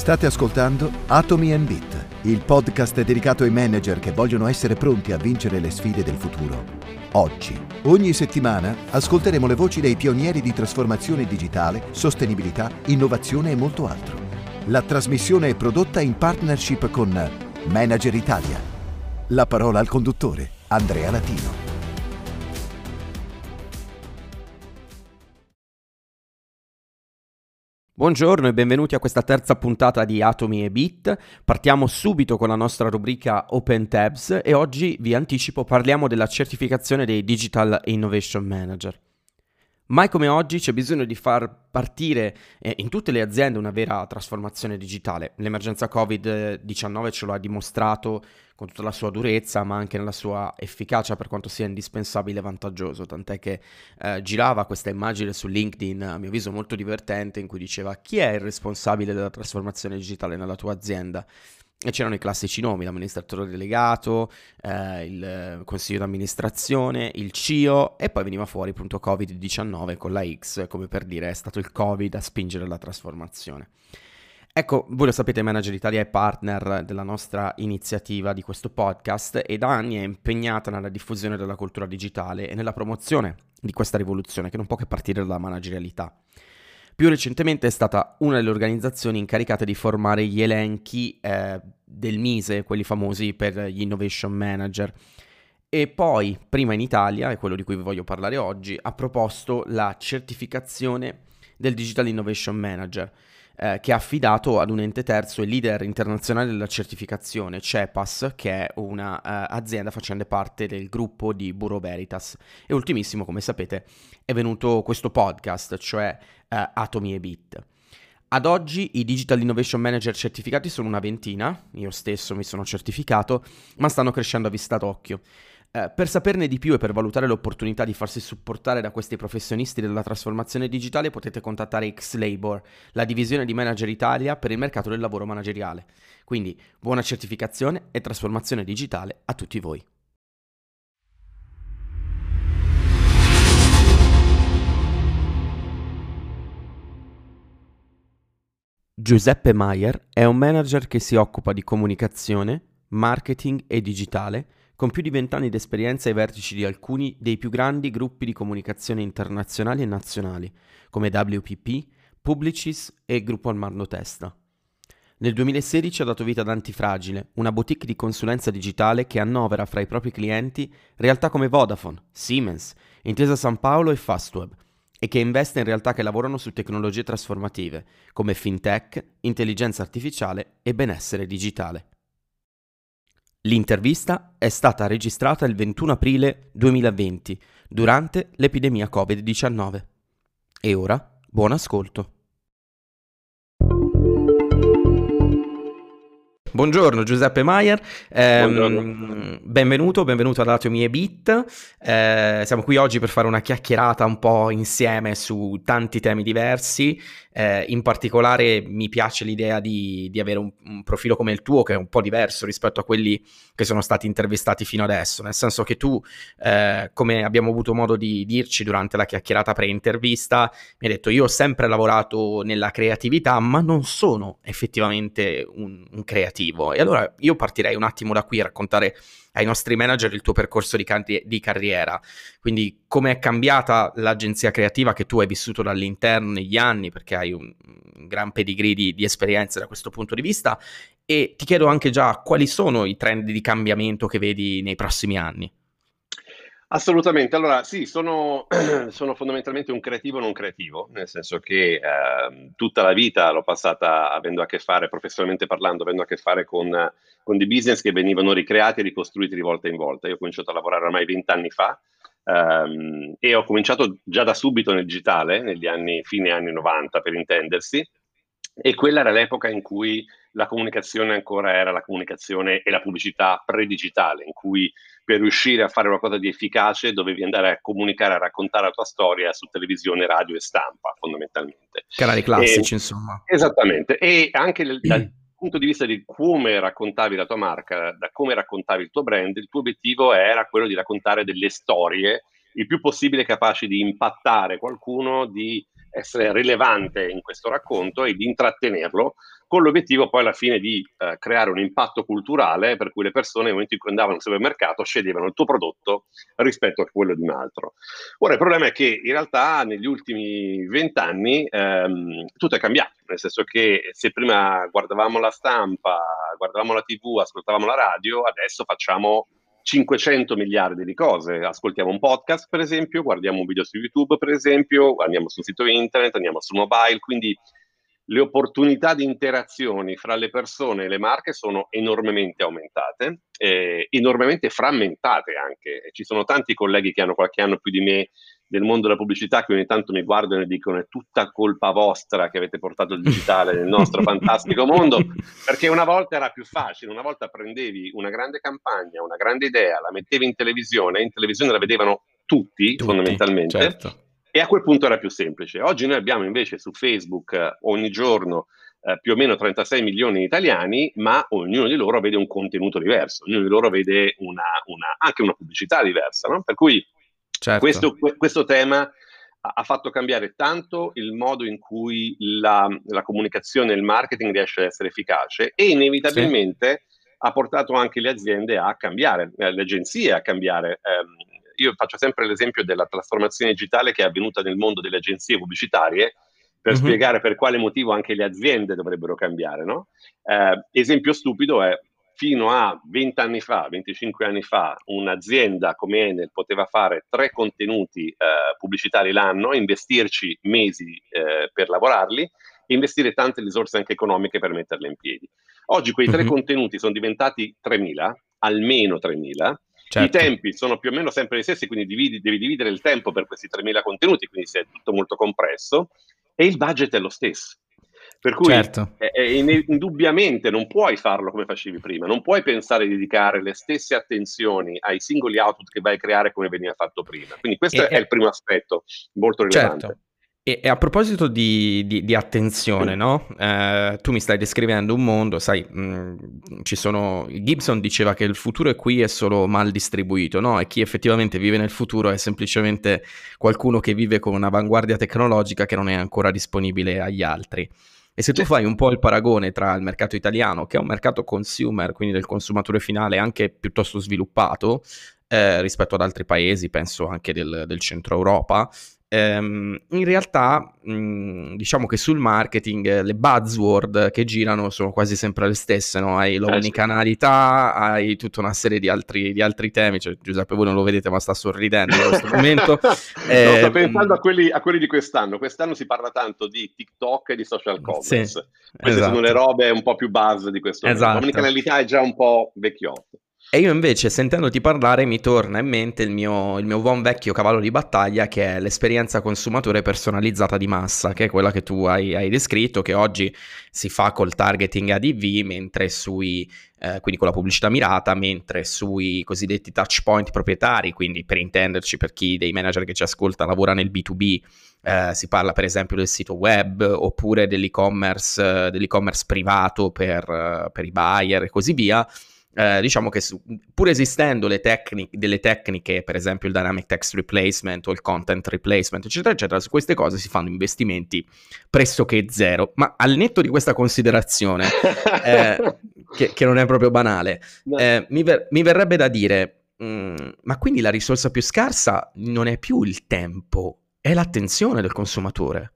State ascoltando Atomi and Bit, il podcast dedicato ai manager che vogliono essere pronti a vincere le sfide del futuro. Oggi, ogni settimana, ascolteremo le voci dei pionieri di trasformazione digitale, sostenibilità, innovazione e molto altro. La trasmissione è prodotta in partnership con Manager Italia. La parola al conduttore, Andrea Latino. Buongiorno e benvenuti a questa terza puntata di Atomi e Bit. Partiamo subito con la nostra rubrica Open Tabs e oggi vi anticipo parliamo della certificazione dei Digital Innovation Manager. Mai come oggi c'è bisogno di far partire eh, in tutte le aziende una vera trasformazione digitale. L'emergenza Covid-19 ce lo ha dimostrato con tutta la sua durezza, ma anche nella sua efficacia per quanto sia indispensabile e vantaggioso. Tant'è che eh, girava questa immagine su LinkedIn, a mio avviso molto divertente, in cui diceva chi è il responsabile della trasformazione digitale nella tua azienda? E c'erano i classici nomi, l'amministratore delegato, eh, il consiglio d'amministrazione, il CIO e poi veniva fuori appunto Covid-19 con la X, come per dire è stato il Covid a spingere la trasformazione. Ecco, voi lo sapete, Manager Italia è partner della nostra iniziativa di questo podcast e da anni è impegnata nella diffusione della cultura digitale e nella promozione di questa rivoluzione che non può che partire dalla managerialità. Più recentemente è stata una delle organizzazioni incaricate di formare gli elenchi eh, del Mise, quelli famosi per gli innovation manager. E poi, prima in Italia, è quello di cui vi voglio parlare oggi, ha proposto la certificazione del Digital Innovation Manager, eh, che ha affidato ad un ente terzo il leader internazionale della certificazione, CEPAS, che è un'azienda uh, facente parte del gruppo di Bureau Veritas. E ultimissimo, come sapete, è venuto questo podcast, cioè eh, atomi e bit. Ad oggi i Digital Innovation Manager certificati sono una ventina, io stesso mi sono certificato, ma stanno crescendo a vista d'occhio. Eh, per saperne di più e per valutare l'opportunità di farsi supportare da questi professionisti della trasformazione digitale potete contattare Xlabor, la divisione di Manager Italia per il mercato del lavoro manageriale. Quindi buona certificazione e trasformazione digitale a tutti voi. Giuseppe Maier è un manager che si occupa di comunicazione, marketing e digitale, con più di vent'anni di esperienza ai vertici di alcuni dei più grandi gruppi di comunicazione internazionali e nazionali, come WPP, Publicis e Gruppo Armando Testa. Nel 2016 ha dato vita ad Antifragile, una boutique di consulenza digitale che annovera fra i propri clienti realtà come Vodafone, Siemens, Intesa San Paolo e Fastweb, e che investe in realtà che lavorano su tecnologie trasformative come fintech, intelligenza artificiale e benessere digitale. L'intervista è stata registrata il 21 aprile 2020 durante l'epidemia Covid-19. E ora, buon ascolto. Buongiorno Giuseppe Maier, eh, benvenuto, benvenuto ad Atomi e Bit. Eh, siamo qui oggi per fare una chiacchierata un po' insieme su tanti temi diversi. Eh, in particolare mi piace l'idea di, di avere un, un, profilo come il tuo che è un po' diverso rispetto a quelli che sono stati intervistati fino adesso, nel senso che tu, eh, come abbiamo avuto modo di dirci durante la chiacchierata pre-intervista, mi hai detto io ho sempre lavorato nella creatività ma non sono effettivamente un, un creativo. E allora io partirei un attimo da qui a raccontare ai nostri manager il tuo percorso di, carri- di carriera. Quindi come è cambiata l'agenzia creativa che tu hai vissuto dall'interno negli anni, perché hai un, un gran pedigree di, di esperienze da questo punto di vista, e ti chiedo anche già quali sono i trend di cambiamento che vedi nei prossimi anni. Assolutamente, allora sì, sono, sono, fondamentalmente un creativo non creativo, nel senso che eh, tutta la vita l'ho passata avendo a che fare, professionalmente parlando, avendo a che fare con, con dei business che venivano ricreati e ricostruiti di volta in volta. Io ho cominciato a lavorare ormai vent'anni fa ehm, e ho cominciato già da subito nel digitale, negli anni, fine anni 90 per intendersi, e quella era l'epoca in cui la comunicazione ancora era la comunicazione e la pubblicità pre-digitale, in cui per riuscire a fare qualcosa di efficace dovevi andare a comunicare, a raccontare la tua storia su televisione, radio e stampa, fondamentalmente. Canali classici, e, insomma. Esattamente, e anche dal, dal punto di vista di come raccontavi la tua marca, da come raccontavi il tuo brand, il tuo obiettivo era quello di raccontare delle storie il più possibile capaci di impattare qualcuno, di essere rilevante in questo racconto e di intrattenerlo con l'obiettivo poi alla fine di eh, creare un impatto culturale per cui le persone nel momento in cui andavano al supermercato sceglievano il tuo prodotto rispetto a quello di un altro. Ora il problema è che in realtà negli ultimi vent'anni ehm, tutto è cambiato, nel senso che se prima guardavamo la stampa, guardavamo la tv, ascoltavamo la radio, adesso facciamo 500 miliardi di cose. Ascoltiamo un podcast, per esempio, guardiamo un video su YouTube, per esempio, andiamo sul sito internet, andiamo sul mobile, quindi le opportunità di interazioni fra le persone e le marche sono enormemente aumentate, eh, enormemente frammentate anche. Ci sono tanti colleghi che hanno qualche anno più di me del mondo della pubblicità che ogni tanto mi guardano e dicono è tutta colpa vostra che avete portato il digitale nel nostro fantastico mondo, perché una volta era più facile, una volta prendevi una grande campagna, una grande idea, la mettevi in televisione, in televisione la vedevano tutti, tutti fondamentalmente. Certo e a quel punto era più semplice. Oggi noi abbiamo invece su Facebook eh, ogni giorno eh, più o meno 36 milioni di italiani, ma ognuno di loro vede un contenuto diverso, ognuno di loro vede una, una, anche una pubblicità diversa. No? Per cui certo. questo, questo, tema ha, fatto cambiare tanto il modo in cui la, la, comunicazione e il marketing riesce ad essere efficace e inevitabilmente sì. ha portato anche le aziende a cambiare, eh, le agenzie a cambiare. Ehm, io faccio sempre l'esempio della trasformazione digitale che è avvenuta nel mondo delle agenzie pubblicitarie per mm-hmm. spiegare per quale motivo anche le aziende dovrebbero cambiare. No? Eh, esempio stupido è fino a 20 anni fa, 25 anni fa, un'azienda come Enel poteva fare tre contenuti eh, pubblicitari l'anno, investirci mesi eh, per lavorarli e investire tante risorse anche economiche per metterle in piedi. Oggi quei tre mm-hmm. contenuti sono diventati 3.000, almeno 3.000, Certo. I tempi sono più o meno sempre gli stessi, quindi dividi, devi dividere il tempo per questi 3.000 contenuti, quindi è tutto molto compresso, e il budget è lo stesso. Per cui certo. è, è indubbiamente non puoi farlo come facevi prima, non puoi pensare di dedicare le stesse attenzioni ai singoli output che vai a creare come veniva fatto prima. Quindi questo e, è il primo aspetto molto rilevante. Certo. E, e, a proposito di, di, di attenzione, no? eh, tu mi stai descrivendo un mondo, sai, mh, mm, ci sono... Gibson diceva che il futuro è qui è solo mal distribuito, no? E chi effettivamente vive nel futuro è semplicemente qualcuno che vive con un'avanguardia tecnologica che non è ancora disponibile agli altri. E se tu fai un po' il paragone tra il mercato italiano, che è un mercato consumer, quindi del consumatore finale anche piuttosto sviluppato, eh, rispetto ad altri paesi, penso anche del, del centro Europa, ehm, in realtà mh, diciamo che sul marketing eh, le buzzword che girano sono quasi sempre le stesse, no? hai l'omnicanalità, eh hai tutta una serie di altri, di altri temi, cioè, Giuseppe voi non lo vedete ma sta sorridendo in questo momento. eh, no, sto ehm, pensando a quelli, a quelli, di quest'anno, quest'anno si parla tanto di TikTok e di social commerce, sì, queste esatto. sono le robe un po' più buzz di questo esatto. L'omnicanalità è già un po' vecchiotto. E io invece, sentendoti parlare, mi torna in mente il mio, il mio, buon vecchio cavallo di battaglia, che è l'esperienza consumatore personalizzata di massa, che è quella che tu hai, hai descritto, che oggi si fa col targeting ADV, mentre sui, eh, quindi con la pubblicità mirata, mentre sui cosiddetti touch point proprietari, quindi per intenderci, per chi dei manager che ci ascolta lavora nel B2B, eh, si parla per esempio del sito web oppure dell'e-commerce, dell'e-commerce privato per, per i buyer e così via eh, diciamo che su, pur esistendo le tecniche, delle tecniche, per esempio il dynamic text replacement o il content replacement, eccetera, eccetera, su queste cose si fanno investimenti pressoché zero. Ma al netto di questa considerazione, eh, che, che, non è proprio banale, eh, mi, ver- mi, verrebbe da dire, mh, mm, ma quindi la risorsa più scarsa non è più il tempo, è l'attenzione del consumatore.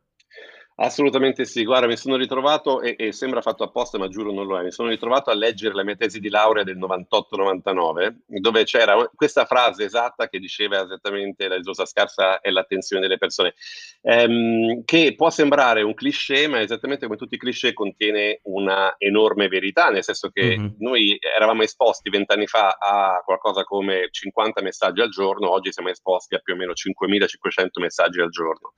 Assolutamente sì, guarda, mi sono ritrovato, e, e, sembra fatto apposta, ma giuro non lo è, mi sono ritrovato a leggere la mia tesi di laurea del 98-99, dove c'era questa frase esatta che diceva esattamente la risorsa scarsa è l'attenzione delle persone, ehm, che può sembrare un cliché, ma esattamente come tutti i cliché contiene una enorme verità, nel senso che mm-hmm. noi eravamo esposti vent'anni fa a qualcosa come 50 messaggi al giorno, oggi siamo esposti a più o meno 5.500 messaggi al giorno.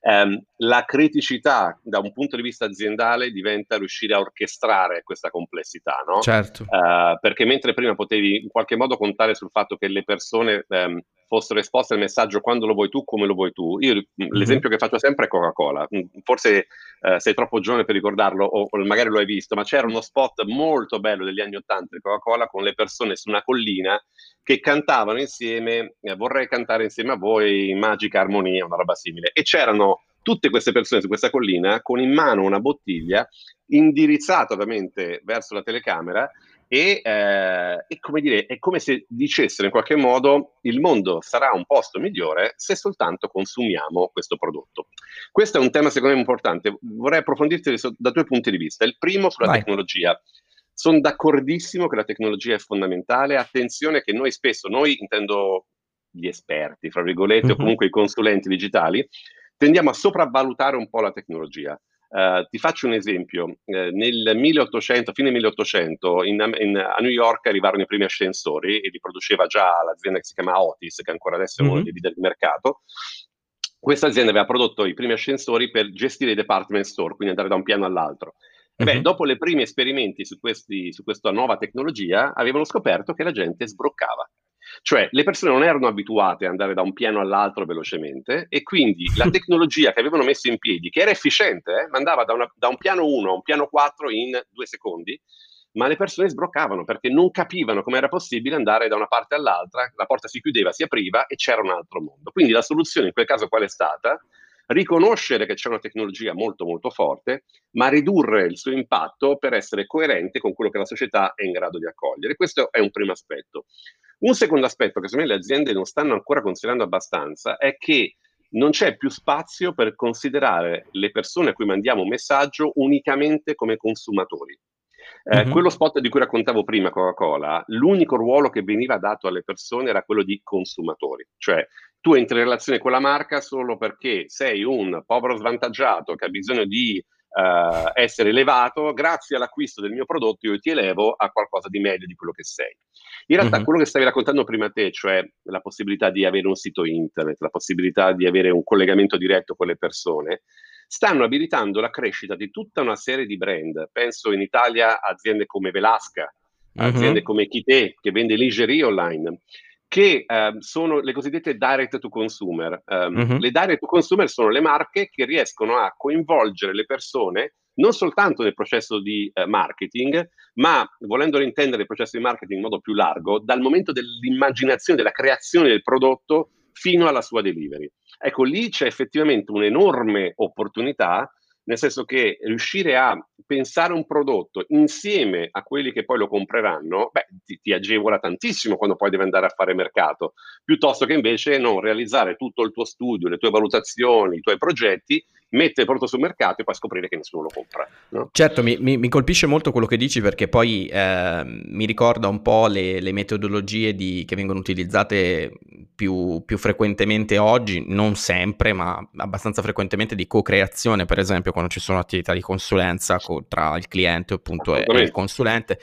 Um, la criticità complessità da un punto di vista aziendale diventa riuscire a orchestrare questa complessità, no? Certo. Uh, perché mentre prima potevi in qualche modo contare sul fatto che le persone um, fossero esposte al messaggio quando lo vuoi tu, come lo vuoi tu. Io mm-hmm. l'esempio che faccio sempre è Coca-Cola. Mm, forse uh, sei troppo giovane per ricordarlo o, o, magari lo hai visto, ma c'era uno spot molto bello degli anni Ottanta di Coca-Cola con le persone su una collina che cantavano insieme, eh, vorrei cantare insieme a voi, Magica Armonia, una roba simile. E c'erano tutte queste persone su questa collina con in mano una bottiglia indirizzata ovviamente verso la telecamera e, eh, e, come dire, è come se dicessero in qualche modo il mondo sarà un posto migliore se soltanto consumiamo questo prodotto. Questo è un tema secondo me importante, vorrei approfondirti da due punti di vista. Il primo sulla Vai. tecnologia. Sono d'accordissimo che la tecnologia è fondamentale, attenzione che noi spesso, noi intendo gli esperti, fra virgolette, mm-hmm. o mhm. comunque i consulenti digitali, tendiamo a sopravvalutare un po' la tecnologia. Uh, ti faccio un esempio, uh, nel 1800, fine 1800, in, in, a New York arrivarono i primi ascensori e li produceva già l'azienda che si chiama Otis, che ancora adesso è uno mm-hmm. dei leader di mercato. Questa azienda aveva prodotto i primi ascensori per gestire i department store, quindi andare da un piano all'altro. E beh, mm-hmm. dopo i primi esperimenti su, questi, su questa nuova tecnologia, avevano scoperto che la gente sbroccava. Cioè le persone non erano abituate ad andare da un piano all'altro velocemente e quindi la tecnologia che avevano messo in piedi, che era efficiente, eh, mandava da, una, da un piano 1 a un piano 4 in due secondi, ma le persone sbroccavano perché non capivano come era possibile andare da una parte all'altra, la porta si chiudeva, si apriva e c'era un altro mondo. Quindi la soluzione in quel caso qual è stata? Riconoscere che c'è una tecnologia molto molto forte, ma ridurre il suo impatto per essere coerente con quello che la società è in grado di accogliere. Questo è un primo aspetto. Un secondo aspetto che secondo me le aziende non stanno ancora considerando abbastanza è che non c'è più spazio per considerare le persone a cui mandiamo un messaggio unicamente come consumatori. Eh, mm-hmm. Quello spot di cui raccontavo prima, Coca-Cola, l'unico ruolo che veniva dato alle persone era quello di consumatori, cioè tu entri in relazione con la marca solo perché sei un povero svantaggiato che ha bisogno di uh, essere elevato, grazie all'acquisto del mio prodotto io ti elevo a qualcosa di meglio di quello che sei. In realtà mm-hmm. quello che stavi raccontando prima te, cioè la possibilità di avere un sito internet, la possibilità di avere un collegamento diretto con le persone, stanno abilitando la crescita di tutta una serie di brand. Penso in Italia a aziende come Velasca, mm-hmm. aziende come Kite che vende lingerie online, che uh, sono le cosiddette direct to consumer. Um, mm-hmm. Le direct to consumer sono le marche che riescono a coinvolgere le persone non soltanto nel processo di uh, marketing, ma volendo intendere il processo di marketing in modo più largo, dal momento dell'immaginazione, della creazione del prodotto fino alla sua delivery. Ecco, lì c'è effettivamente un'enorme opportunità nel senso che riuscire a pensare un prodotto insieme a quelli che poi lo compreranno, beh, ti, ti, agevola tantissimo quando poi devi andare a fare mercato, piuttosto che invece non realizzare tutto il tuo studio, le tue valutazioni, i tuoi progetti mette il prodotto sul mercato e poi scoprire che nessuno lo compra. No? Certo, mi, mi, mi, colpisce molto quello che dici perché poi eh, mi ricorda un po' le, le metodologie di, che vengono utilizzate più, più, frequentemente oggi, non sempre, ma abbastanza frequentemente di co-creazione, per esempio quando ci sono attività di consulenza co- tra il cliente appunto e, e il consulente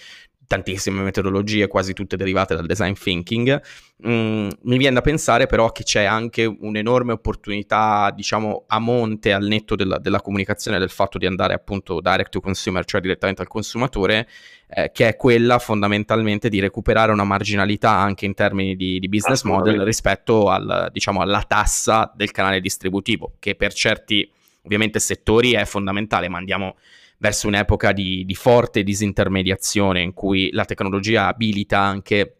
tantissime metodologie, quasi tutte derivate dal design thinking. Mm, mi viene da pensare però che c'è anche un'enorme opportunità, diciamo, a monte al netto della, della comunicazione, del fatto di andare appunto direct to consumer, cioè direttamente al consumatore, eh, che è quella fondamentalmente di recuperare una marginalità anche in termini di, di business model rispetto al, diciamo, alla tassa del canale distributivo, che per certi ovviamente settori è fondamentale, ma andiamo verso un'epoca di, di forte disintermediazione in cui la tecnologia abilita anche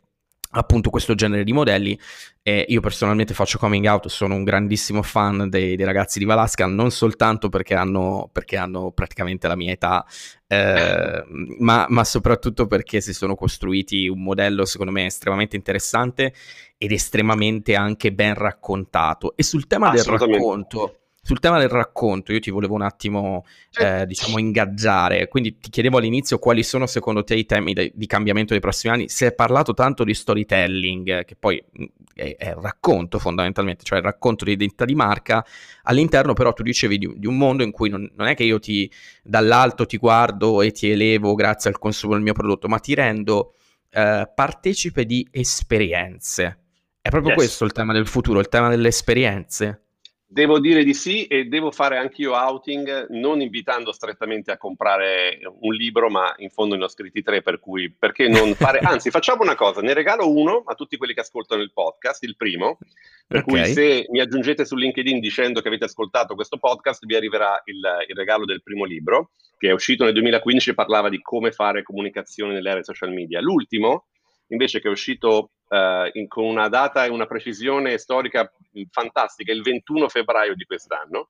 appunto questo genere di modelli e io personalmente faccio coming out, sono un grandissimo fan dei, dei ragazzi di Valasca, non soltanto perché hanno, perché hanno praticamente la mia età, eh, ma, ma, soprattutto perché si sono costruiti un modello secondo me estremamente interessante ed estremamente anche ben raccontato. E sul tema del racconto sul tema del racconto, io ti volevo un attimo, eh, diciamo, ingaggiare. Quindi ti chiedevo all'inizio quali sono secondo te i temi de- di cambiamento dei prossimi anni. Si è parlato tanto di storytelling, che poi mm, è, è il racconto fondamentalmente, cioè il racconto di identità di marca. All'interno, però, tu dicevi di, di un mondo in cui non, non, è che io ti dall'alto ti guardo e ti elevo grazie al consumo del mio prodotto, ma ti rendo eh, partecipe di esperienze. È proprio yes. questo il tema del futuro, il tema delle esperienze. Devo dire di sì e devo fare anch'io outing, non invitando strettamente a comprare un libro, ma in fondo ne ho scritti tre, per cui perché non fare... Anzi, facciamo una cosa, ne regalo uno a tutti quelli che ascoltano il podcast, il primo, per okay. cui se mi aggiungete su LinkedIn dicendo che avete ascoltato questo podcast, vi arriverà il, il regalo del primo libro, che è uscito nel 2015 e parlava di come fare comunicazione nell'era social media. L'ultimo, invece, che è uscito uh, in, con una data e una precisione storica fantastica, il 21 febbraio di quest'anno.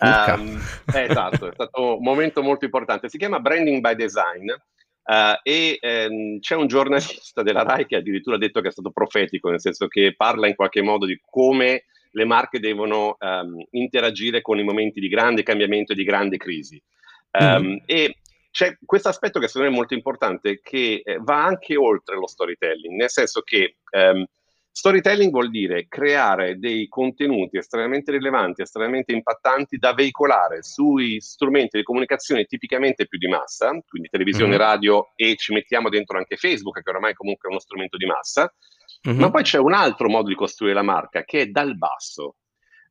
Um, esatto, è stato un momento molto importante. Si chiama Branding by Design uh, e um, c'è un giornalista della RAI che addirittura ha detto che è stato profetico, nel senso che parla in qualche modo di come le marche devono um, interagire con i momenti di grande cambiamento e di grande crisi. Mm-hmm. E c'è questo aspetto che secondo me è molto importante, che eh, va anche oltre lo storytelling, nel senso che um, storytelling vuol dire creare dei contenuti estremamente rilevanti, estremamente impattanti da veicolare sui strumenti di comunicazione tipicamente più di massa, quindi televisione, mm-hmm. radio e ci mettiamo dentro anche Facebook, che oramai comunque è uno strumento di massa. Mm-hmm. Ma poi c'è un altro modo di costruire la marca che è dal basso,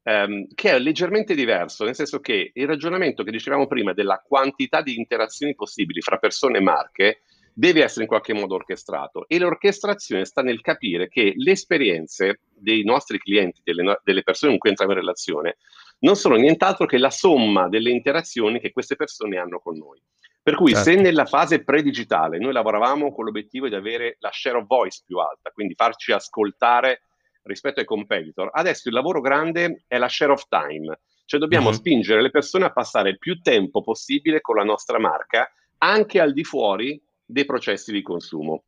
ehm, che è leggermente diverso, nel senso che il ragionamento che dicevamo prima della quantità di interazioni possibili fra persone e marche deve essere in qualche modo orchestrato e l'orchestrazione sta nel capire che le esperienze dei nostri clienti, delle, delle persone con cui entriamo in relazione, non sono nient'altro che la somma delle interazioni che queste persone hanno con noi. Per cui certo. se nella fase pre-digitale noi lavoravamo con l'obiettivo di avere la share of voice più alta, quindi farci ascoltare rispetto ai competitor. Adesso il lavoro grande è la share of time, cioè dobbiamo mm-hmm. spingere le persone a passare più tempo possibile con la nostra marca, anche al di fuori dei processi di consumo.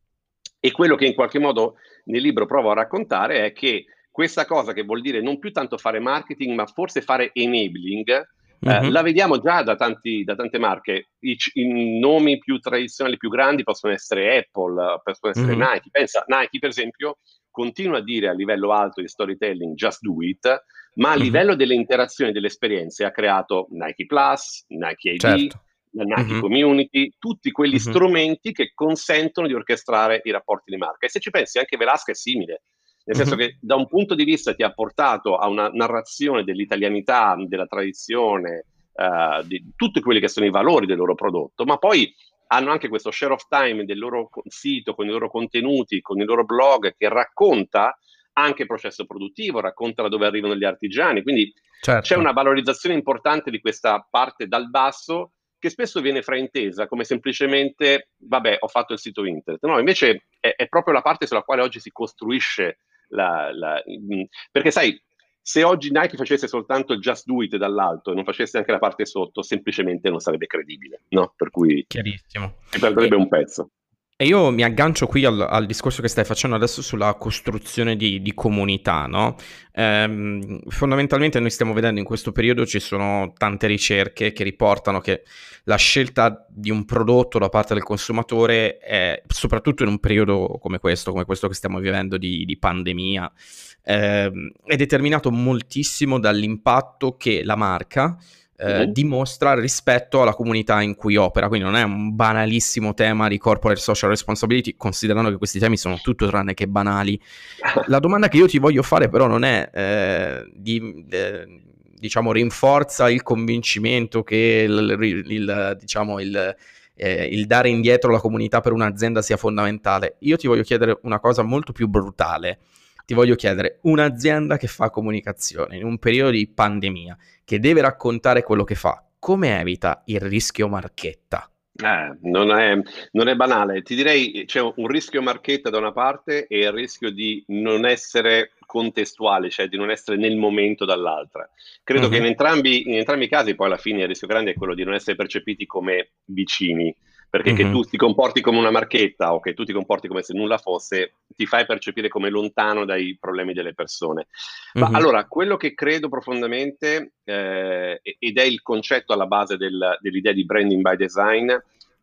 E quello che in qualche modo nel libro provo a raccontare è che questa cosa che vuol dire non più tanto fare marketing, ma forse fare enabling, Uh-huh. la vediamo già da, tanti, da tante marche. I, I, nomi più tradizionali, più grandi possono essere Apple, possono essere uh-huh. Nike. Pensa, Nike, per esempio, continua a dire a livello alto di storytelling just do it, ma a uh-huh. livello delle interazioni, delle esperienze ha creato Nike Plus, Nike ID, certo. la Nike uh-huh. Community, tutti quegli uh-huh. strumenti che consentono di orchestrare i rapporti di marca. E se ci pensi, anche Velasca è simile. Nel senso che da un punto di vista ti ha portato a una narrazione dell'italianità, della tradizione, uh, di tutti quelli che sono i valori del loro prodotto, ma poi hanno anche questo share of time del loro sito, con i loro contenuti, con il loro blog che racconta anche il processo produttivo, racconta da dove arrivano gli artigiani, quindi certo. c'è una valorizzazione importante di questa parte dal basso che spesso viene fraintesa come semplicemente, vabbè, ho fatto il sito internet. No, invece è, è proprio la parte sulla quale oggi si costruisce la, la, perché sai, se oggi Nike facesse soltanto il just do it dall'alto e non facesse anche la parte sotto, semplicemente non sarebbe credibile, no? Per cui Chiarissimo. si perderebbe e, un pezzo. E io mi aggancio qui al, al, discorso che stai facendo adesso sulla costruzione di, di comunità, no? Ehm, fondamentalmente noi stiamo vedendo in questo periodo ci sono tante ricerche che riportano che la scelta di un prodotto da parte del consumatore, è, soprattutto in un periodo come questo, come questo che stiamo vivendo di, di pandemia, eh, è determinato moltissimo dall'impatto che la marca eh, mm dimostra rispetto alla comunità in cui opera. Quindi non è un banalissimo tema di corporate social responsibility, considerando che questi temi sono tutto tranne che banali. La domanda che io ti voglio fare, però, non è eh, di. Eh, diciamo, rinforza il convincimento che il, il, il diciamo, il, eh, il dare indietro alla comunità per un'azienda sia fondamentale. Io ti voglio chiedere una cosa molto più brutale ti voglio chiedere, un'azienda che fa comunicazione in un periodo di pandemia, che deve raccontare quello che fa, come evita il rischio marchetta? Eh, non, è, non, è, banale, ti direi c'è un rischio marchetta da una parte e il rischio di non essere contestuale, cioè di non essere nel momento dall'altra. Credo uh-huh. che in entrambi, in entrambi, i casi poi alla fine il rischio grande è quello di non essere percepiti come vicini, perché mm-hmm. che tu ti comporti come una marchetta o che tu ti comporti come se nulla fosse, ti fai percepire come lontano dai problemi delle persone. Ma mm-hmm. allora, quello che credo profondamente, eh, ed è il concetto alla base del, dell'idea di branding by design,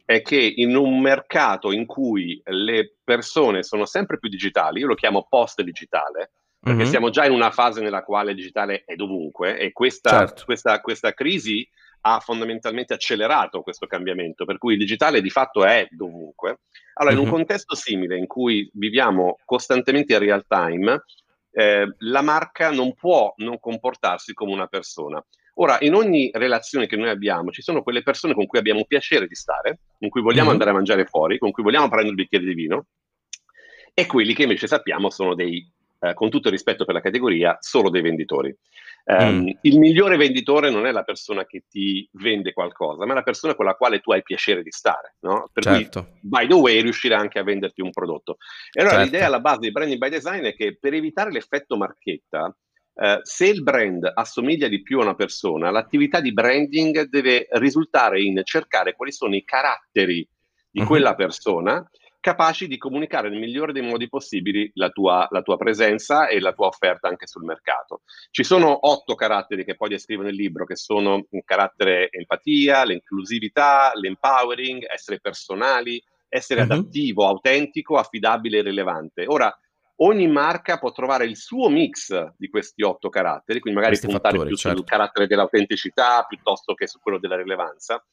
è che in un mercato in cui le persone sono sempre più digitali, io lo chiamo post digitale, perché mm-hmm. siamo già in una fase nella quale il digitale è dovunque e questa, certo. questa, questa crisi ha fondamentalmente accelerato questo cambiamento, per cui il digitale di fatto è dovunque. Allora, in un mhm. contesto simile in cui viviamo costantemente in real time, eh, la marca non può non comportarsi come una persona. Ora, in ogni relazione che noi abbiamo, ci sono quelle persone con cui abbiamo piacere di stare, con cui vogliamo mm-hmm. andare a mangiare fuori, con cui vogliamo prendere un bicchiere di vino, e quelli che invece sappiamo sono dei, eh, con tutto il rispetto per la categoria, solo dei venditori. Um, mm. Il migliore venditore non è la persona che ti vende qualcosa, ma è la persona con la quale tu hai piacere di stare. No? Per certo. cui, by the way, riuscirà anche a venderti un prodotto. E allora certo. l'idea alla base di branding by design è che per evitare l'effetto marchetta, Uh, se il brand assomiglia di più a una persona, l'attività di branding deve risultare in cercare quali sono i caratteri di uh-huh. quella persona capaci di comunicare nel migliore dei modi possibili la tua, la tua, presenza e la tua offerta anche sul mercato. Ci sono otto caratteri che poi descrivo nel libro, che sono il carattere empatia, l'inclusività, l'empowering, essere personali, essere uh-huh. adattivo, autentico, affidabile e rilevante. Ora, ogni marca può trovare il suo mix di questi otto caratteri, quindi magari questi puntare fattori, più certo. sul carattere dell'autenticità piuttosto che su quello della rilevanza,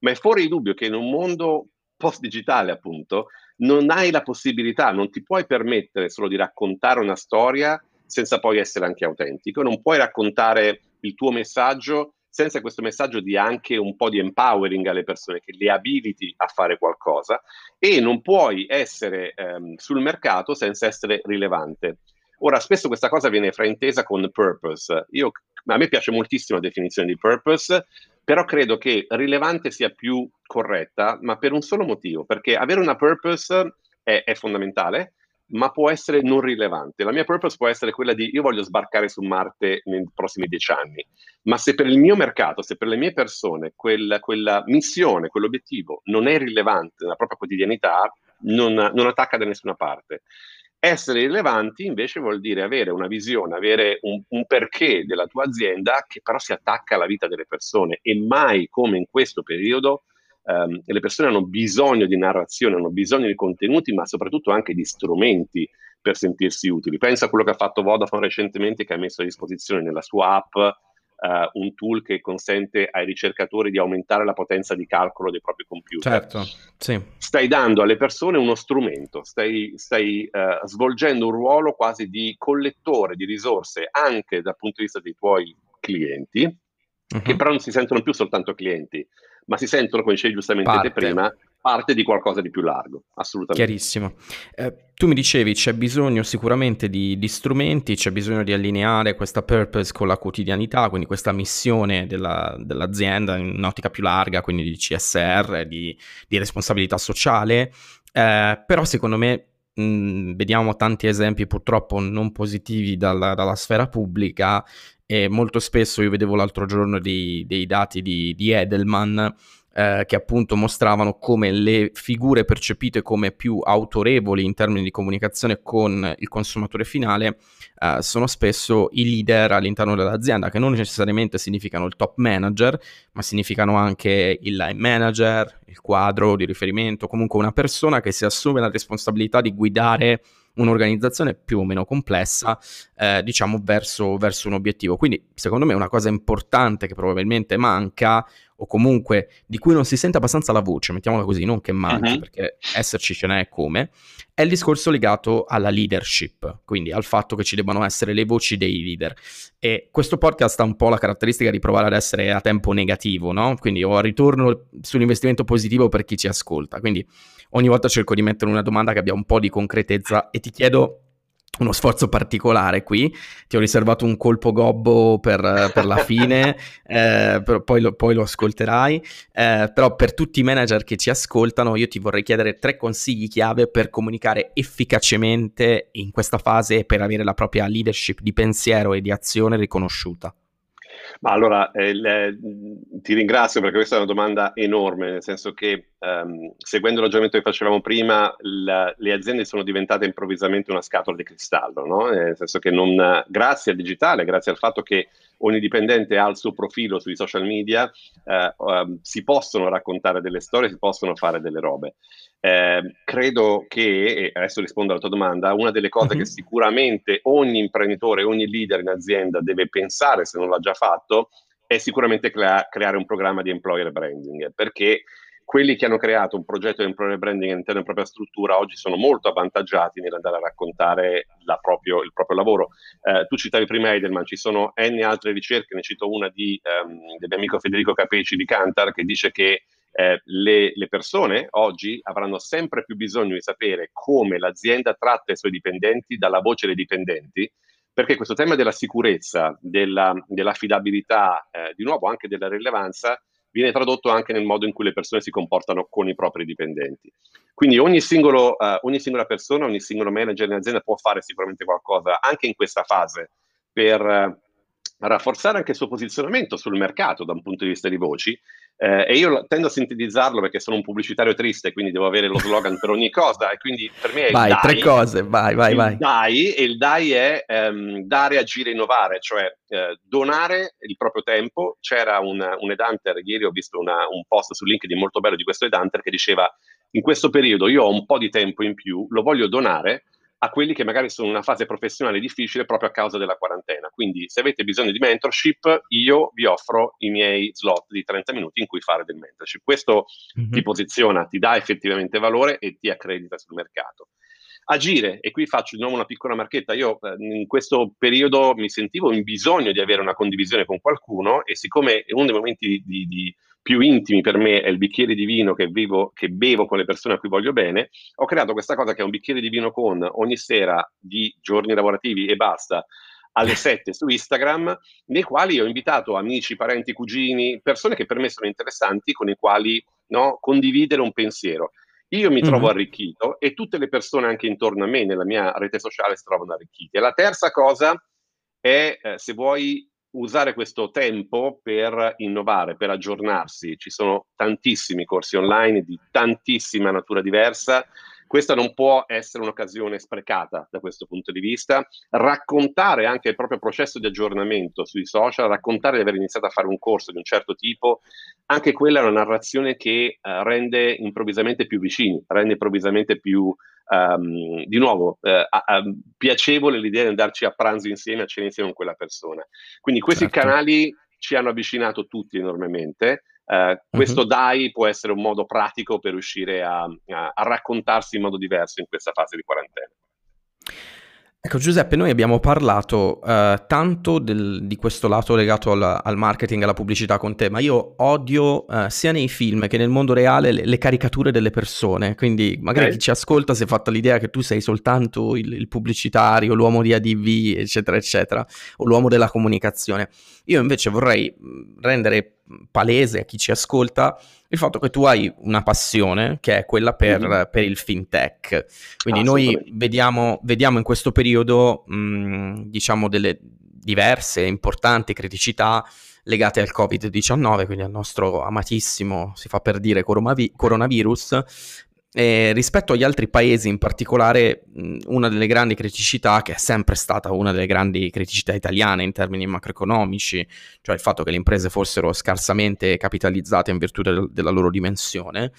ma è fuori di dubbio che in un mondo post-digitale, appunto, non hai la possibilità, non ti puoi permettere solo di raccontare una storia senza poi essere anche autentico, non puoi raccontare il tuo messaggio senza questo messaggio dia anche un po' di empowering alle persone, che le abiliti a fare qualcosa e non puoi essere ehm, sul mercato senza essere rilevante. Ora, spesso questa cosa viene fraintesa con purpose. Io, a me piace moltissimo la definizione di purpose, però credo che rilevante sia più corretta, ma per un solo motivo, perché avere una purpose è, è fondamentale, ma può essere non rilevante. La mia purpose può essere quella di io voglio sbarcare su Marte nei prossimi dieci anni, ma se per il mio mercato, se per le mie persone quella, quella missione, quell'obiettivo non è rilevante nella propria quotidianità, non, non attacca da nessuna parte. Essere rilevanti invece vuol dire avere una visione, avere un, un, perché della tua azienda che però si attacca alla vita delle persone e mai come in questo periodo ehm, le persone hanno bisogno di narrazione, hanno bisogno di contenuti, ma soprattutto anche di strumenti per sentirsi utili. Pensa a quello che ha fatto Vodafone recentemente, che ha messo a disposizione nella sua app Uh, un tool che consente ai ricercatori di aumentare la potenza di calcolo dei propri computer. Certo, sì. Stai dando alle persone uno strumento, stai, stai uh, svolgendo un ruolo quasi di collettore di risorse anche dal punto di vista dei tuoi clienti, uh-huh. che però non si sentono più soltanto clienti, ma si sentono, come dicevi giustamente Parte. prima, parte di qualcosa di più largo, assolutamente. Chiarissimo. Eh, tu mi dicevi c'è bisogno sicuramente di, di, strumenti, c'è bisogno di allineare questa purpose con la quotidianità, quindi questa missione della, dell'azienda in un'ottica più larga, quindi di CSR, di, di responsabilità sociale, eh, però secondo me mh, vediamo tanti esempi purtroppo non positivi dalla, dalla sfera pubblica e molto spesso io vedevo l'altro giorno dei, dei dati di, di Edelman eh, che appunto mostravano come le figure percepite come più autorevoli in termini di comunicazione con il consumatore finale eh, sono spesso i leader all'interno dell'azienda, che non necessariamente significano il top manager, ma significano anche il line manager, il quadro di riferimento, comunque una persona che si assume la responsabilità di guidare un'organizzazione più o meno complessa, eh, diciamo, verso, verso un obiettivo. Quindi, secondo me, una cosa importante che probabilmente manca o comunque di cui non si sente abbastanza la voce, mettiamola così, non che manchi, uh-huh. perché esserci ce n'è come, è il discorso legato alla leadership, quindi al fatto che ci debbano essere le voci dei leader. E questo podcast ha un po' la caratteristica di provare ad essere a tempo negativo, no? Quindi ho ritorno sull'investimento positivo per chi ci ascolta. Quindi ogni volta cerco di mettere una domanda che abbia un po' di concretezza e ti chiedo uno sforzo particolare qui, ti ho riservato un colpo gobbo per, per la fine, eh, poi, lo, poi, lo, ascolterai, eh, però per tutti i manager che ci ascoltano io ti vorrei chiedere tre consigli chiave per comunicare efficacemente in questa fase e per avere la propria leadership di pensiero e di azione riconosciuta. Ma allora, eh, le, ti ringrazio perché questa è una domanda enorme, nel senso che um, seguendo il ragionamento che facevamo prima, la, le aziende sono diventate improvvisamente una scatola di cristallo, no? nel senso che non, grazie al digitale, grazie al fatto che ogni dipendente ha il suo profilo sui social media, eh, um, si possono raccontare delle storie, si possono fare delle robe. Eh, credo che, adesso rispondo alla tua domanda, una delle cose uh-huh. che sicuramente ogni imprenditore, ogni leader in azienda deve pensare, se non l'ha già fatto, è sicuramente crea- creare un programma di employer branding, perché quelli che hanno creato un progetto di employer branding all'interno della propria struttura oggi sono molto avvantaggiati nell'andare a raccontare proprio, il proprio lavoro. Eh, tu citavi prima Edelman, ci sono N altre ricerche, ne cito una di, um, del mio amico Federico Capeci di Cantar che dice che eh, le, le, persone oggi avranno sempre più bisogno di sapere come l'azienda tratta i suoi dipendenti dalla voce dei dipendenti, perché questo tema della sicurezza, della, dell'affidabilità, eh, di nuovo anche della rilevanza, viene tradotto anche nel modo in cui le persone si comportano con i propri dipendenti. Quindi ogni, singolo, uh, ogni singola persona, ogni singolo manager in azienda può fare sicuramente qualcosa anche in questa fase per rafforzare anche il suo posizionamento sul mercato da un punto di vista di voci. Eh, e io tendo a sintetizzarlo perché sono un pubblicitario triste, quindi devo avere lo slogan per ogni cosa. E quindi per me è vai, il DAI. tre cose, vai, vai, vai. DAI, e il DAI è ehm, dare, agire, innovare, cioè eh, donare il proprio tempo. C'era un, un Edhunter, ieri ho visto una, un post su LinkedIn molto bello di questo Edhunter che diceva in questo periodo io ho un po' di tempo in più, lo voglio donare a quelli che magari sono in una fase professionale difficile proprio a causa della quarantena. Quindi se avete bisogno di mentorship, io vi offro i miei slot di 30 minuti in cui fare del mentorship. Questo mm-hmm. ti posiziona, ti dà effettivamente valore e ti accredita sul mercato. Agire, e qui faccio di nuovo una piccola marchetta, io eh, in questo periodo mi sentivo in bisogno di avere una condivisione con qualcuno e siccome uno dei momenti di, di, di più intimi per me è il bicchiere di vino che, vivo, che bevo con le persone a cui voglio bene, ho creato questa cosa che è un bicchiere di vino con ogni sera di giorni lavorativi e basta alle 7 su Instagram, nei quali ho invitato amici, parenti, cugini, persone che per me sono interessanti, con i quali no, condividere un pensiero. Io mi trovo arricchito e tutte le persone anche intorno a me, nella mia rete sociale, si trovano arricchite. La terza cosa è, eh, se vuoi, usare questo tempo per innovare, per aggiornarsi. Ci sono tantissimi corsi online di tantissima natura diversa. Questa non può essere un'occasione sprecata da questo punto di vista. Raccontare anche il proprio processo di aggiornamento sui social, raccontare di aver iniziato a fare un corso di un certo tipo, anche quella è una narrazione che uh, rende improvvisamente più vicini, rende improvvisamente più um, di nuovo, a, a, piacevole l'idea di andarci a pranzo insieme, a cena insieme con quella persona. Quindi questi certo. canali ci hanno avvicinato tutti enormemente. Uh, questo uh-huh. DAI può essere un modo pratico per riuscire a, a, a raccontarsi in modo diverso in questa fase di quarantena. Ecco Giuseppe, noi abbiamo parlato uh, tanto del, di questo lato legato al, al, marketing, alla pubblicità con te, ma io odio uh, sia nei film che nel mondo reale le, le caricature delle persone, quindi magari okay. chi ci ascolta si è fatta l'idea che tu sei soltanto il, il, pubblicitario, l'uomo di ADV, eccetera, eccetera, o l'uomo della comunicazione. Io invece vorrei rendere palese a chi ci ascolta il fatto che tu hai una passione che è quella per, mm-hmm. per il fintech. Quindi ah, noi vediamo, vediamo, in questo periodo, mh, diciamo, delle diverse importanti criticità legate al Covid-19, quindi al nostro amatissimo, si fa per dire, coronavirus, e rispetto agli altri paesi, in particolare, una delle grandi criticità, che è sempre stata una delle grandi criticità italiane in termini macroeconomici, cioè il fatto che le imprese fossero scarsamente capitalizzate in virtù del, della loro dimensione,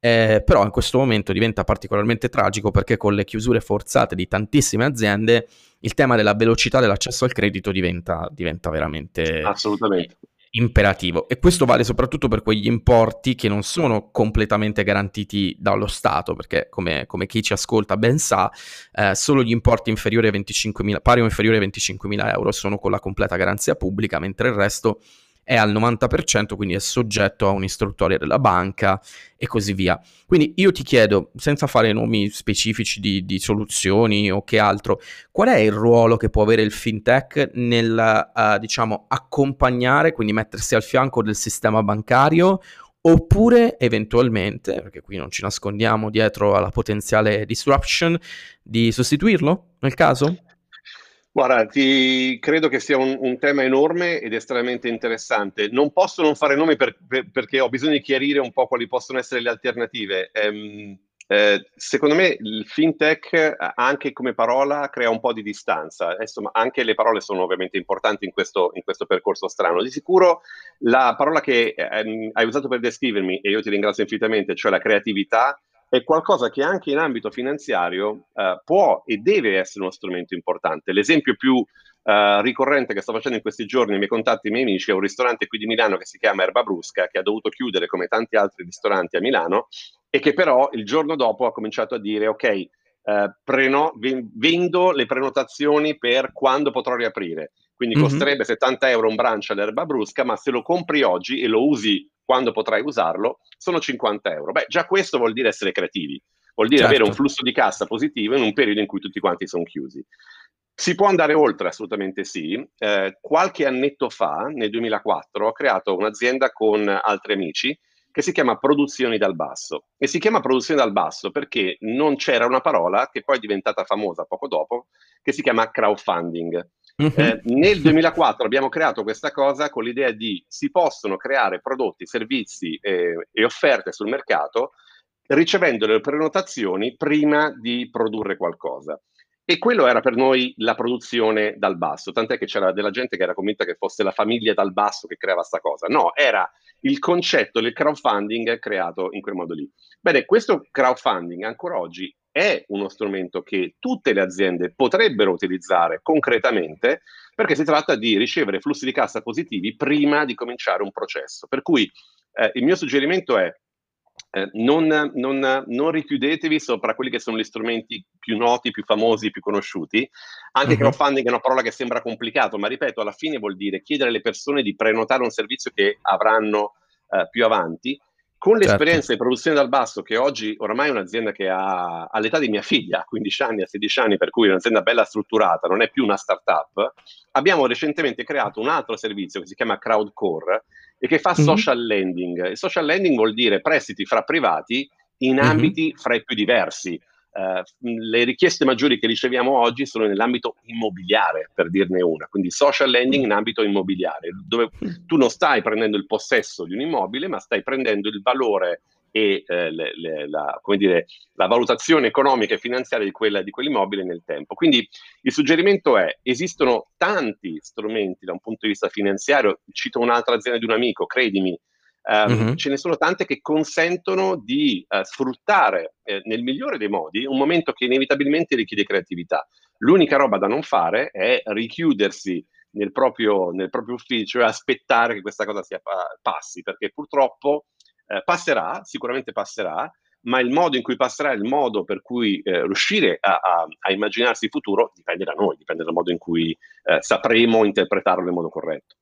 eh, però in questo momento diventa particolarmente tragico perché con le chiusure forzate di tantissime aziende il tema della velocità dell'accesso al credito diventa, diventa veramente Assolutamente imperativo. E questo vale soprattutto per quegli importi che non sono completamente garantiti dallo Stato perché come, come chi ci ascolta ben sa eh, solo gli importi inferiori a 25.000 pari o inferiori a 25.000 euro sono con la completa garanzia pubblica mentre il resto è al 90%, quindi è soggetto a un'istruttoria della banca e così via. Quindi io ti chiedo, senza fare nomi specifici di, di soluzioni o che altro, qual è il ruolo che può avere il fintech nel, uh, diciamo, accompagnare, quindi mettersi al fianco del sistema bancario oppure eventualmente, perché qui non ci nascondiamo dietro alla potenziale disruption, di sostituirlo nel caso? Guarda, ti, credo che sia un, un, tema enorme ed estremamente interessante. Non posso non fare nomi per, per, perché ho bisogno di chiarire un po' quali possono essere le alternative. Ehm, eh, secondo me il fintech anche come parola crea un po' di distanza. Insomma, anche le parole sono ovviamente importanti in questo, in questo percorso strano. Di sicuro la parola che ehm, hai usato per descrivermi, e io ti ringrazio infinitamente, cioè la creatività, è qualcosa che anche in ambito finanziario eh, può e deve essere uno strumento importante. L'esempio più eh, ricorrente che sto facendo in questi giorni nei miei contatti, i miei amici, è un ristorante qui di Milano che si chiama Erba Brusca, che ha dovuto chiudere come tanti altri ristoranti a Milano e che però il giorno dopo ha cominciato a dire ok, eh, preno- vendo le prenotazioni per quando potrò riaprire. Quindi mm-hmm. costerebbe 70 euro un brunch all'erba brusca, ma se lo compri oggi e lo usi quando potrai usarlo, sono 50 euro. Beh, già questo vuol dire essere creativi, vuol dire certo. avere un flusso di cassa positivo in un periodo in cui tutti quanti sono chiusi. Si può andare oltre? Assolutamente sì. Eh, qualche annetto fa, nel 2004, ho creato un'azienda con altri amici che si chiama Produzioni dal Basso. E si chiama Produzioni dal Basso perché non c'era una parola che poi è diventata famosa poco dopo, che si chiama crowdfunding. Mm-hmm. Eh, nel 2004 abbiamo creato questa cosa con l'idea di si possono creare prodotti, servizi eh, e offerte sul mercato ricevendo le prenotazioni prima di produrre qualcosa. E quello era per noi la produzione dal basso, tant'è che c'era della gente che era convinta che fosse la famiglia dal basso che creava questa cosa. No, era il concetto del crowdfunding creato in quel modo lì. Bene, questo crowdfunding ancora oggi è uno strumento che tutte le aziende potrebbero utilizzare concretamente perché si tratta di ricevere flussi di cassa positivi prima di cominciare un processo. Per cui eh, il mio suggerimento è eh, non, non, non, richiudetevi sopra quelli che sono gli strumenti più noti, più famosi, più conosciuti. Anche uh-huh. crowdfunding è una parola che sembra complicato, ma ripeto, alla fine vuol dire chiedere alle persone di prenotare un servizio che avranno eh, più avanti. Con l'esperienza certo. di produzione dal basso, che oggi oramai è un'azienda che ha all'età di mia figlia, a 15 anni, a 16 anni, per cui è un'azienda bella strutturata, non è più una startup, abbiamo recentemente creato un altro servizio che si chiama Crowdcore, e che fa mm-hmm. social lending. Il social lending vuol dire prestiti fra privati in mm-hmm. ambiti fra i più diversi. Uh, le richieste maggiori che riceviamo oggi sono nell'ambito immobiliare, per dirne una, quindi social lending in ambito immobiliare, dove tu non stai prendendo il possesso di un immobile, ma stai prendendo il valore e eh, le, le, la, dire, la, valutazione economica e finanziaria di, quella, di quell'immobile nel tempo. Quindi il suggerimento è, esistono tanti strumenti da un punto di vista finanziario, cito un'altra azienda di un amico, credimi, Um, uh-huh. ce ne sono tante che consentono di uh, sfruttare eh, nel migliore dei modi un momento che inevitabilmente richiede creatività. L'unica roba da non fare è richiudersi nel proprio, nel proprio ufficio e aspettare che questa cosa sia, passi, perché purtroppo eh, passerà, sicuramente passerà, ma il modo in cui passerà, il modo per cui eh, riuscire a, a, a, immaginarsi il futuro dipende da noi, dipende dal modo in cui eh, sapremo interpretarlo nel modo corretto.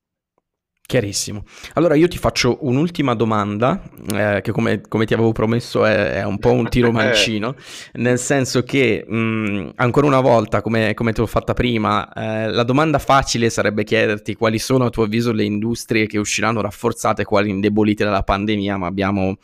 Chiarissimo. Allora io ti faccio un'ultima domanda, eh, che come, come, ti avevo promesso è, è, un po' un tiro mancino, nel senso che mh, ancora una volta, come, come te l'ho fatta prima, eh, la domanda facile sarebbe chiederti quali sono a tuo avviso le industrie che usciranno rafforzate, quali indebolite dalla pandemia, ma abbiamo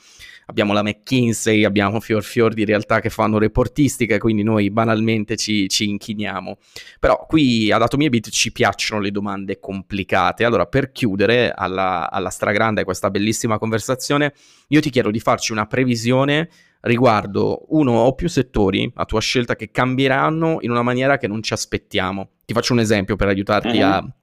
abbiamo la McKinsey, abbiamo fior fior di realtà che fanno reportistica, quindi noi banalmente ci, ci inchiniamo. Però qui ad Atomi Bit ci piacciono le domande complicate. Allora, per chiudere alla, alla stragrande questa bellissima conversazione, io ti chiedo di farci una previsione riguardo uno o più settori a tua scelta che cambieranno in una maniera che non ci aspettiamo. Ti faccio un esempio per aiutarti mm-hmm. a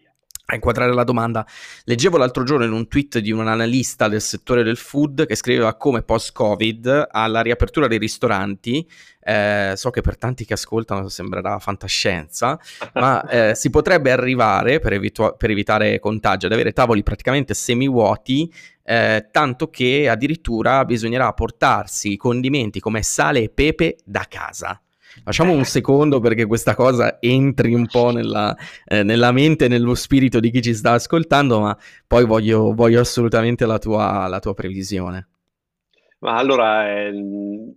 a inquadrare la domanda. Leggevo l'altro giorno in un tweet di un analista del settore del food che scriveva come post-Covid alla riapertura dei ristoranti, eh, so che per tanti che ascoltano sembrerà fantascienza, ma eh, si potrebbe arrivare, per, evitu- per, evitare contagi, ad avere tavoli praticamente semivuoti, eh, tanto che addirittura bisognerà portarsi i condimenti come sale e pepe da casa. Lasciamo un secondo perché questa cosa entri un po' nella, eh, nella mente e nello spirito di chi ci sta ascoltando, ma poi voglio, voglio assolutamente la tua, la tua previsione. Ma allora, eh,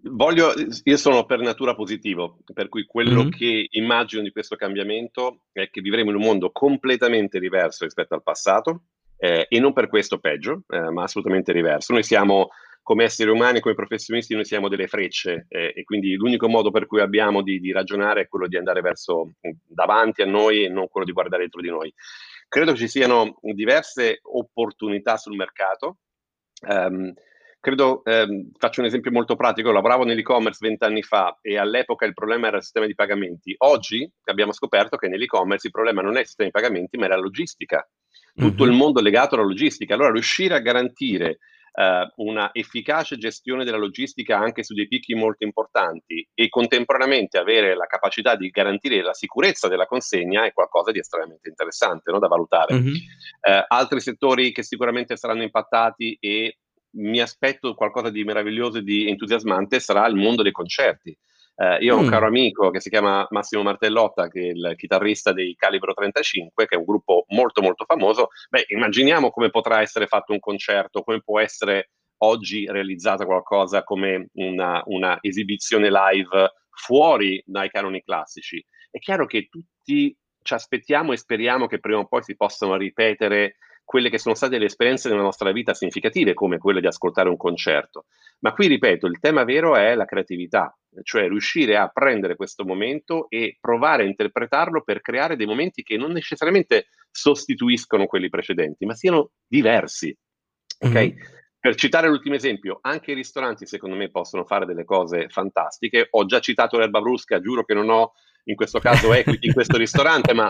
voglio, io sono per natura positivo, per cui quello mm-hmm. che immagino di questo cambiamento è che vivremo in un mondo completamente diverso rispetto al passato eh, e non per questo peggio, eh, ma assolutamente diverso. Noi siamo come esseri umani, come professionisti, noi siamo delle frecce eh, e quindi l'unico modo per cui abbiamo di, di, ragionare è quello di andare verso davanti a noi e non quello di guardare dietro di noi. Credo ci siano diverse opportunità sul mercato. Um, credo, ehm, faccio un esempio molto pratico, lavoravo nell'e-commerce vent'anni fa e all'epoca il problema era il sistema di pagamenti. Oggi abbiamo scoperto che nell'e-commerce il problema non è il sistema di pagamenti, ma è la logistica. Tutto mm-hmm. il mondo è legato alla logistica. Allora riuscire a garantire eh, una efficace gestione della logistica anche su dei picchi molto importanti e contemporaneamente avere la capacità di garantire la sicurezza della consegna è qualcosa di estremamente interessante no, da valutare. Mm-hmm. Eh, altri settori che sicuramente saranno impattati e mi aspetto qualcosa di meraviglioso e di entusiasmante sarà il mondo dei concerti. Eh, io ho un mm. caro amico che si chiama Massimo Martellotta, che è il chitarrista dei Calibro 35, che è un gruppo molto molto famoso. Beh, immaginiamo come potrà essere fatto un concerto, come può essere oggi realizzata qualcosa come una, una esibizione live fuori dai canoni classici. È chiaro che tutti ci aspettiamo e speriamo che prima o poi si possano ripetere quelle che sono state le esperienze nella nostra vita significative, come quelle di ascoltare un concerto. Ma qui, ripeto, il tema vero è la creatività, cioè riuscire a prendere questo momento e provare a interpretarlo per creare dei momenti che non necessariamente sostituiscono quelli precedenti, ma siano diversi. Ok? Mm-hmm. Per citare l'ultimo esempio, anche i ristoranti secondo me possono fare delle cose fantastiche. Ho già citato l'erba brusca, giuro che non ho in questo caso equity in questo ristorante, ma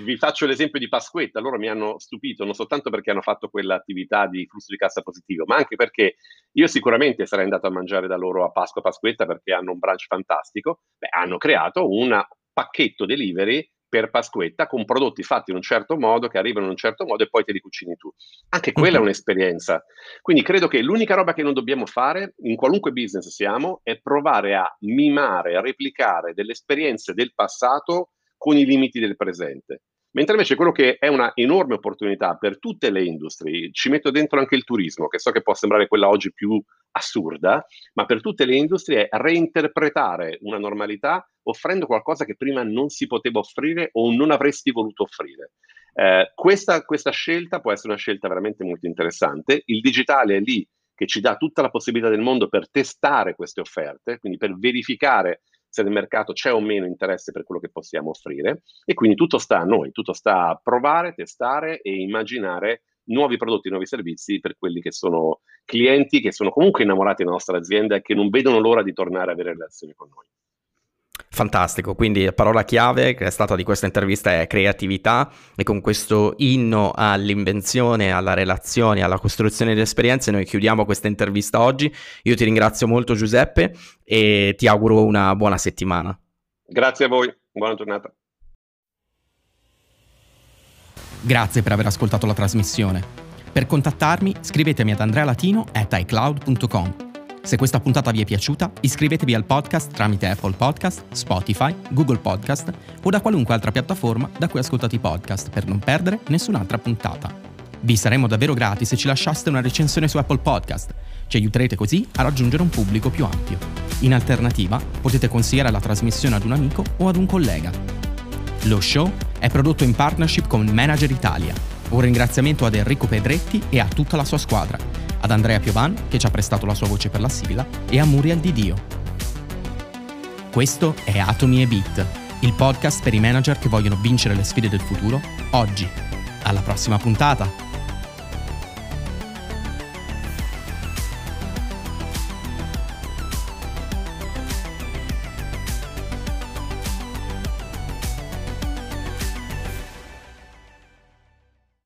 vi faccio l'esempio di Pasquetta. Loro mi hanno stupito non soltanto perché hanno fatto quell'attività di flusso di cassa positivo, ma anche perché io sicuramente sarei andato a mangiare da loro a Pasqua Pasquetta perché hanno un brunch fantastico. Beh, hanno creato un pacchetto delivery per Pasquetta con prodotti fatti in un certo modo, che arrivano in un certo modo e poi te li cucini tu. Anche quella è un'esperienza. Quindi credo che l'unica roba che non dobbiamo fare, in qualunque business siamo, è provare a mimare, a replicare delle esperienze del passato con i limiti del presente. Mentre invece quello che è una enorme opportunità per tutte le industrie, ci metto dentro anche il turismo, che so che può sembrare quella oggi più assurda, ma per tutte le industrie è reinterpretare una normalità offrendo qualcosa che prima non si poteva offrire o non avresti voluto offrire. Eh, questa, questa scelta può essere una scelta veramente molto interessante. Il digitale è lì che ci dà tutta la possibilità del mondo per testare queste offerte, quindi per verificare se nel mercato c'è o meno interesse per quello che possiamo offrire e quindi tutto sta a noi, tutto sta a provare, testare e immaginare nuovi prodotti, nuovi servizi per quelli che sono clienti che sono comunque innamorati della nostra azienda e che non vedono l'ora di tornare a avere relazioni con noi. Fantastico, quindi la parola chiave che è stata di questa intervista è creatività e con questo inno all'invenzione, alla relazione, alla costruzione di esperienze noi chiudiamo questa intervista oggi. Io ti ringrazio molto Giuseppe e ti auguro una buona settimana. Grazie a voi, buona giornata. Grazie per aver ascoltato la trasmissione. Per contattarmi scrivetemi ad andrealatino.icloud.com se questa puntata vi è piaciuta, iscrivetevi al podcast tramite Apple Podcast, Spotify, Google Podcast o da qualunque altra piattaforma da cui ascoltate i podcast per non perdere nessun'altra puntata. Vi saremmo davvero grati se ci lasciaste una recensione su Apple Podcast. Ci aiuterete così a raggiungere un pubblico più ampio. In alternativa, potete consigliare la trasmissione ad un amico o ad un collega. Lo show è prodotto in partnership con Manager Italia. Un ringraziamento ad Enrico Pedretti e a tutta la sua squadra ad Andrea Piovan, che ci ha prestato la sua voce per la sigla, e a Muriel Di Dio. Questo è Atomi e Beat, il podcast per i manager che vogliono vincere le sfide del futuro oggi. Alla prossima puntata!